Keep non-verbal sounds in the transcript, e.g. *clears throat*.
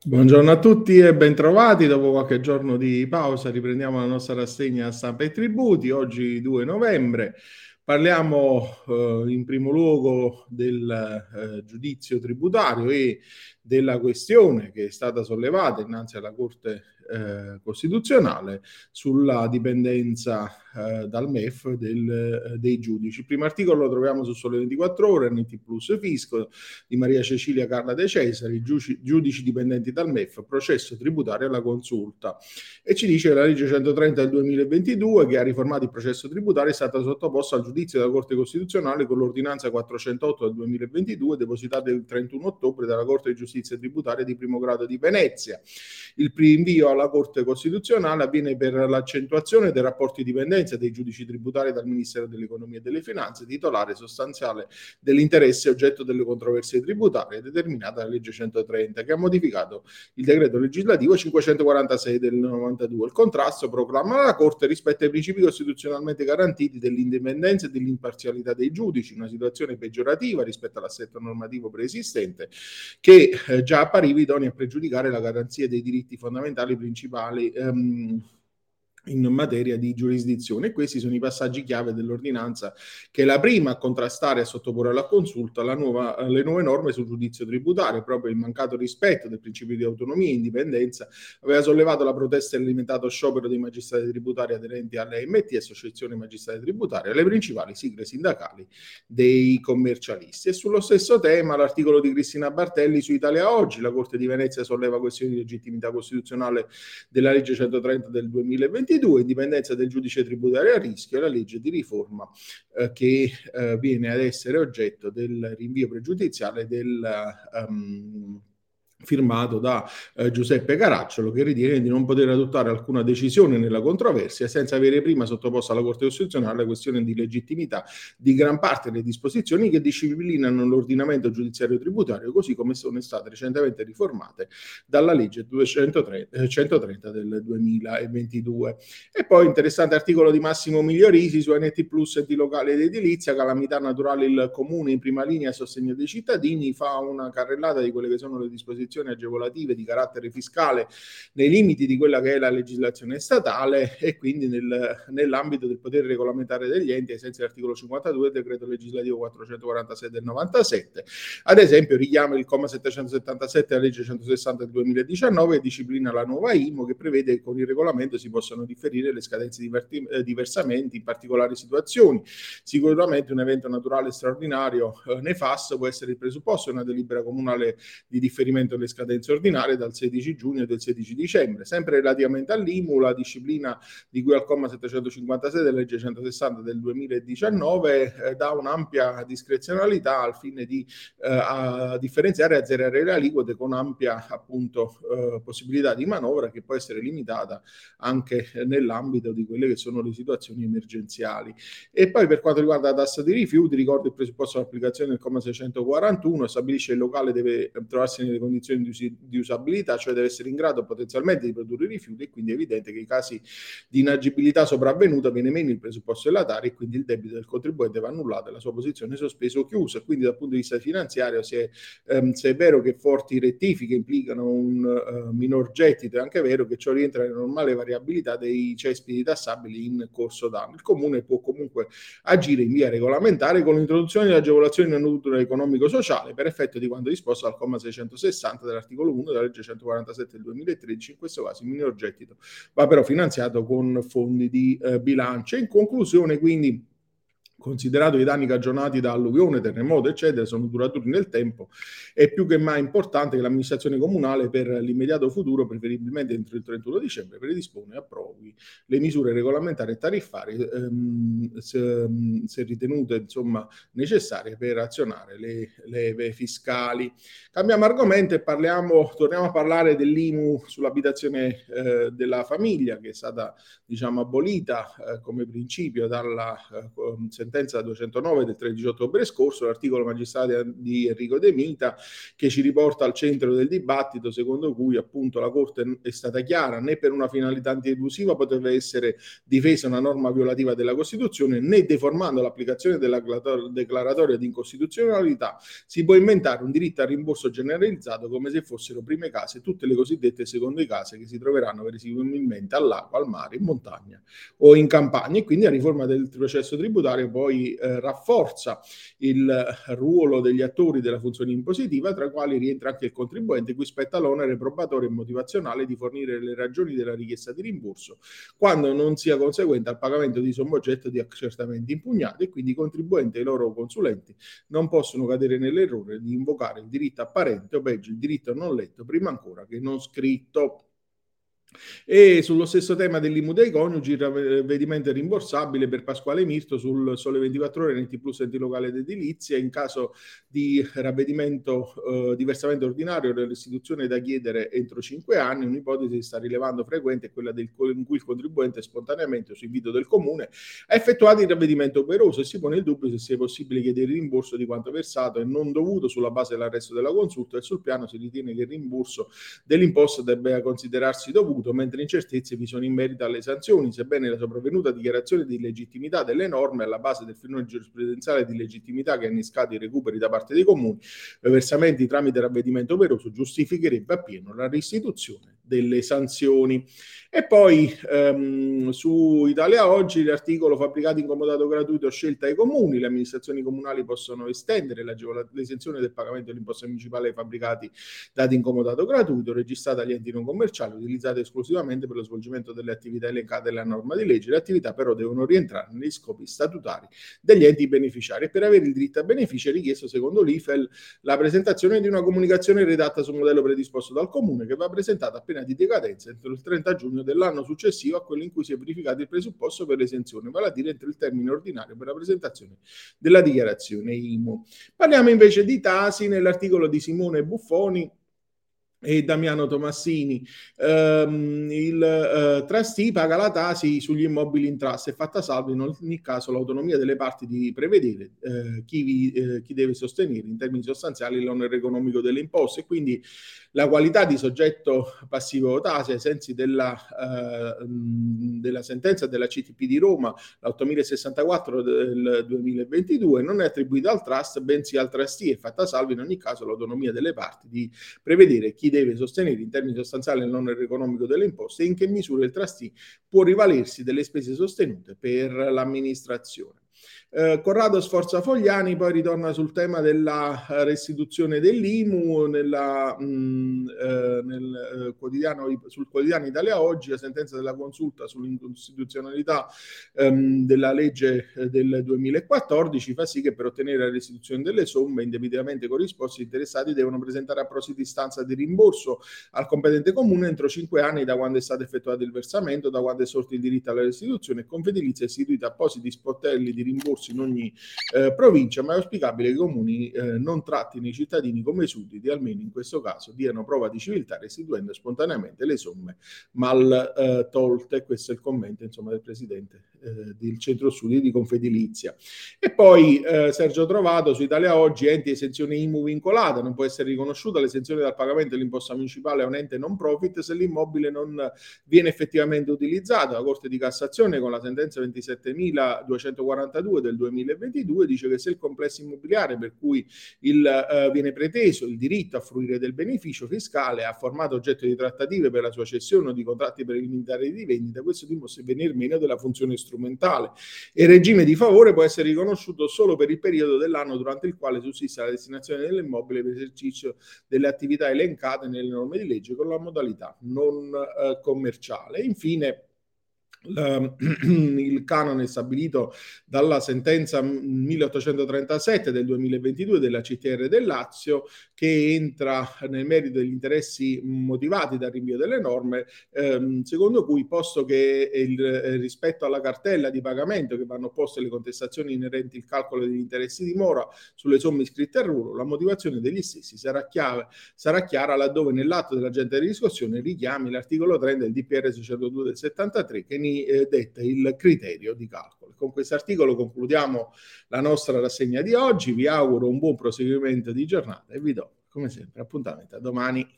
Buongiorno a tutti e bentrovati. Dopo qualche giorno di pausa riprendiamo la nostra rassegna stampa e tributi. Oggi 2 novembre. Parliamo eh, in primo luogo del eh, giudizio tributario e della questione che è stata sollevata innanzi alla Corte eh, Costituzionale sulla dipendenza eh, dal MEF del, eh, dei giudici. Il primo articolo lo troviamo su Sole 24 Ore, NT Plus Fisco di Maria Cecilia Carla De Cesari, giudici, giudici dipendenti dal MEF, processo tributario alla consulta. E ci dice che la legge 130 del 2022, che ha riformato il processo tributario, è stata sottoposta al giudizio della Corte Costituzionale con l'ordinanza 408 del 2022, depositata il 31 ottobre dalla Corte di giustizia tributaria di primo grado di Venezia. Il rinvio alla Corte Costituzionale avviene per l'accentuazione dei rapporti di dipendenza dei giudici tributari dal Ministero dell'Economia e delle Finanze, titolare sostanziale dell'interesse oggetto delle controversie tributarie determinata dalla legge 130 che ha modificato il decreto legislativo 546 del 92. Il contrasto proclama la Corte rispetto ai principi costituzionalmente garantiti dell'indipendenza e dell'imparzialità dei giudici, una situazione peggiorativa rispetto all'assetto normativo preesistente che eh, già appariva idonei a pregiudicare la garanzia dei diritti fondamentali principali ehm, in materia di giurisdizione. questi sono i passaggi chiave dell'ordinanza, che è la prima a contrastare e a sottoporre alla consulta la nuova, le nuove norme sul giudizio tributario. Proprio il mancato rispetto del principio di autonomia e indipendenza aveva sollevato la protesta e alimentato sciopero dei magistrati tributari aderenti all'AMT, Associazione Magistrati Tributari, alle principali sigle sindacali dei commercialisti. E sullo stesso tema l'articolo di Cristina Bartelli su Italia Oggi, la Corte di Venezia solleva questioni di legittimità costituzionale della legge 130 del 2022 22, indipendenza del giudice tributario a rischio, la legge di riforma eh, che eh, viene ad essere oggetto del rinvio pregiudiziale del um, firmato da eh, Giuseppe Caracciolo che ritiene di non poter adottare alcuna decisione nella controversia senza avere prima sottoposto alla Corte Costituzionale la questione di legittimità di gran parte delle disposizioni che disciplinano l'ordinamento giudiziario tributario così come sono state recentemente riformate dalla legge 230, 130 eh, del 2022. E poi interessante articolo di Massimo Migliorisi su NT Plus enti locali ed edilizia, calamità naturale il comune in prima linea a sostegno dei cittadini, fa una carrellata di quelle che sono le disposizioni disposizioni agevolative di carattere fiscale nei limiti di quella che è la legislazione statale e quindi nel, nell'ambito del potere regolamentare degli enti ai sensi dell'articolo 52 del decreto legislativo 446 del 97. Ad esempio richiama il comma 777 della legge 160 del 2019 e disciplina la nuova IMO che prevede che con il regolamento si possano differire le scadenze di eh, diversamenti in particolari situazioni. Sicuramente un evento naturale straordinario eh, nefasto può essere il presupposto di una delibera comunale di differimento le scadenze ordinarie dal 16 giugno e del 16 dicembre. Sempre relativamente all'IMU, la disciplina di cui al comma 756 della legge 160 del 2019 eh, dà un'ampia discrezionalità al fine di eh, differenziare e azzerare le aliquote con ampia appunto eh, possibilità di manovra che può essere limitata anche nell'ambito di quelle che sono le situazioni emergenziali. E poi per quanto riguarda la tassa di rifiuti, ricordo il presupposto dell'applicazione del comma 641, stabilisce che il locale deve trovarsi nelle condizioni condizioni di, usabilità, cioè deve essere in grado potenzialmente di produrre rifiuti e quindi è evidente che in casi di inagibilità sopravvenuta viene meno il presupposto della TARI e quindi il debito del contribuente va annullato e la sua posizione sospesa o chiusa. Quindi dal punto di vista finanziario, se, ehm, se è vero che forti rettifiche implicano un uh, minor gettito, è anche vero che ciò rientra nella normale variabilità dei cespiti tassabili in corso d'anno. Il Comune può comunque agire in via regolamentare con l'introduzione di agevolazioni nel natura economico-sociale per effetto di quanto disposto dal comma 660 60 dell'articolo 1 della legge 147 del 2013, in questo caso il minor gettito va però finanziato con fondi di eh, bilancio. In conclusione, quindi considerato i danni cagionati da alluvione, terremoto, eccetera, sono duraturi nel tempo, è più che mai importante che l'amministrazione comunale per l'immediato futuro, preferibilmente entro il 31 dicembre, predispone e approvi le misure regolamentari e tariffarie ehm, se, se, ritenute insomma, necessarie per azionare le leve fiscali. Cambiamo argomento e parliamo, torniamo a parlare dell'IMU sull'abitazione eh, della famiglia che è stata diciamo, abolita eh, come principio dalla eh, sentenza 209 del 13 ottobre scorso, l'articolo magistrale di Enrico De Mita, che ci riporta al centro del dibattito, secondo cui appunto la Corte è stata chiara, né per una finalità antielusiva poteva essere difesa una norma violativa della Costituzione, né deformando l'applicazione della declaratoria di incostituzionalità. Si può inventare un diritto al rimborso generalizzato come se fossero prime case tutte le cosiddette seconde case che si troveranno verosimilmente all'acqua, al mare, in montagna o in campagna e quindi la riforma del processo tributario poi eh, rafforza il ruolo degli attori della funzione impositiva tra i quali rientra anche il contribuente cui spetta l'onere probatorio e motivazionale di fornire le ragioni della richiesta di rimborso quando non sia conseguente al pagamento di sommo oggetto di accertamenti impugnati e quindi i contribuenti e i loro consulenti non possono cadere nell'errore di invocare il diritto apparente o peggio il diritto non letto prima ancora che non scritto. E sullo stesso tema dell'IMU dei coniugi, il ravvedimento è rimborsabile per Pasquale Mirto sul Sole 24 Ore, NT Plus enti locale d'edilizia. In caso di ravvedimento eh, diversamente ordinario, l'istituzione da chiedere entro 5 anni. Un'ipotesi che sta rilevando frequente è quella del, in cui il contribuente spontaneamente, su invito del comune, ha effettuato il ravvedimento operoso e si pone il dubbio se sia possibile chiedere il rimborso di quanto versato e non dovuto sulla base dell'arresto della consulta e sul piano si ritiene che il rimborso dell'imposta debba considerarsi dovuto dovuto, mentre incertezze vi sono in merito alle sanzioni, sebbene la sopravvenuta dichiarazione di legittimità delle norme alla base del filone giurisprudenziale di legittimità che ha innescato i recuperi da parte dei comuni, versamenti tramite ravvedimento operoso giustificherebbe appieno la restituzione delle sanzioni. E poi ehm, su Italia Oggi l'articolo fabbricati in comodato gratuito scelta ai comuni, le amministrazioni comunali possono estendere l'esenzione del pagamento dell'imposta municipale ai fabbricati dati in comodato gratuito, registrata agli enti non commerciali, utilizzate esclusivamente per lo svolgimento delle attività elencate nella norma di legge. Le attività però devono rientrare negli scopi statutari degli enti beneficiari e per avere il diritto a beneficio è richiesto secondo l'IFEL la presentazione di una comunicazione redatta su un modello predisposto dal comune che va presentata appena pena di decadenza entro il 30 giugno dell'anno successivo a quello in cui si è verificato il presupposto per l'esenzione, vale a dire entro il termine ordinario per la presentazione della dichiarazione IMU. Parliamo invece di Tasi nell'articolo di Simone Buffoni e Damiano Tomassini. Um, il uh, trustee paga la tasi sugli immobili in trust è fatta salva in ogni caso l'autonomia delle parti di prevedere uh, chi, vi, uh, chi, deve sostenere in termini sostanziali l'onere economico delle imposte e quindi la qualità di soggetto passivo tasi ai sensi della, della sentenza della CTP di Roma, l'8064 del 2022, non è attribuita al trust bensì al trustee è fatta salva in ogni caso l'autonomia delle parti di prevedere chi deve sostenere in termini sostanziali il l'onere economico delle imposte e in che misura il trustee può rivalersi delle spese sostenute per l'amministrazione. Eh, Corrado Sforza Fogliani poi ritorna sul tema della restituzione dell'IMU nella, mh, mm, eh, nel, eh, quotidiano, sul quotidiano Italia Oggi, la sentenza della consulta sull'incostituzionalità ehm, della legge eh, del 2014 fa sì che per ottenere la restituzione delle somme indebitamente corrisposte gli interessati devono presentare apposita istanza di rimborso al competente comune entro cinque anni da quando è stato effettuato il versamento, da quando è sorto il diritto alla restituzione e Confedilizia ha istituito appositi sportelli di rimborso corsi in ogni eh, provincia, ma è auspicabile che i comuni eh, non trattino i cittadini come sudditi, almeno in questo caso diano prova di civiltà restituendo spontaneamente le somme mal eh, tolte. Questo è il commento insomma, del presidente eh, del centro studi di Confedilizia. E poi eh, Sergio Trovato su Italia Oggi, enti esenzione IMU vincolata, non può essere riconosciuta l'esenzione dal pagamento dell'imposta municipale a un ente non profit se l'immobile non viene effettivamente utilizzato. La Corte di Cassazione con la sentenza 27.242 del 2022 dice che se il complesso immobiliare per cui il, eh, viene preteso il diritto a fruire del beneficio fiscale ha formato oggetto di trattative per la sua cessione o di contratti preliminari di vendita, questo dimostra il venir meno della funzione strumentale. Il regime di favore può essere riconosciuto solo per il periodo dell'anno durante il quale sussiste la destinazione dell'immobile per esercizio delle attività elencate nelle norme di legge con la modalità non eh, commerciale. Infine, *clears throat* il canone stabilito dalla sentenza 1837 del 2022 della CTR del Lazio che entra nel merito degli interessi motivati dal rinvio delle norme ehm, secondo cui posto che il, eh, rispetto alla cartella di pagamento che vanno poste le contestazioni inerenti al calcolo degli interessi di mora sulle somme iscritte al ruolo la motivazione degli stessi sarà, chiave, sarà chiara laddove nell'atto dell'agente di riscossione richiami l'articolo 30 del DPR 602 del 73 che eh, detta il criterio di calcolo. con questo articolo concludiamo la nostra rassegna di oggi. Vi auguro un buon proseguimento di giornata e vi do, come sempre, appuntamento a domani.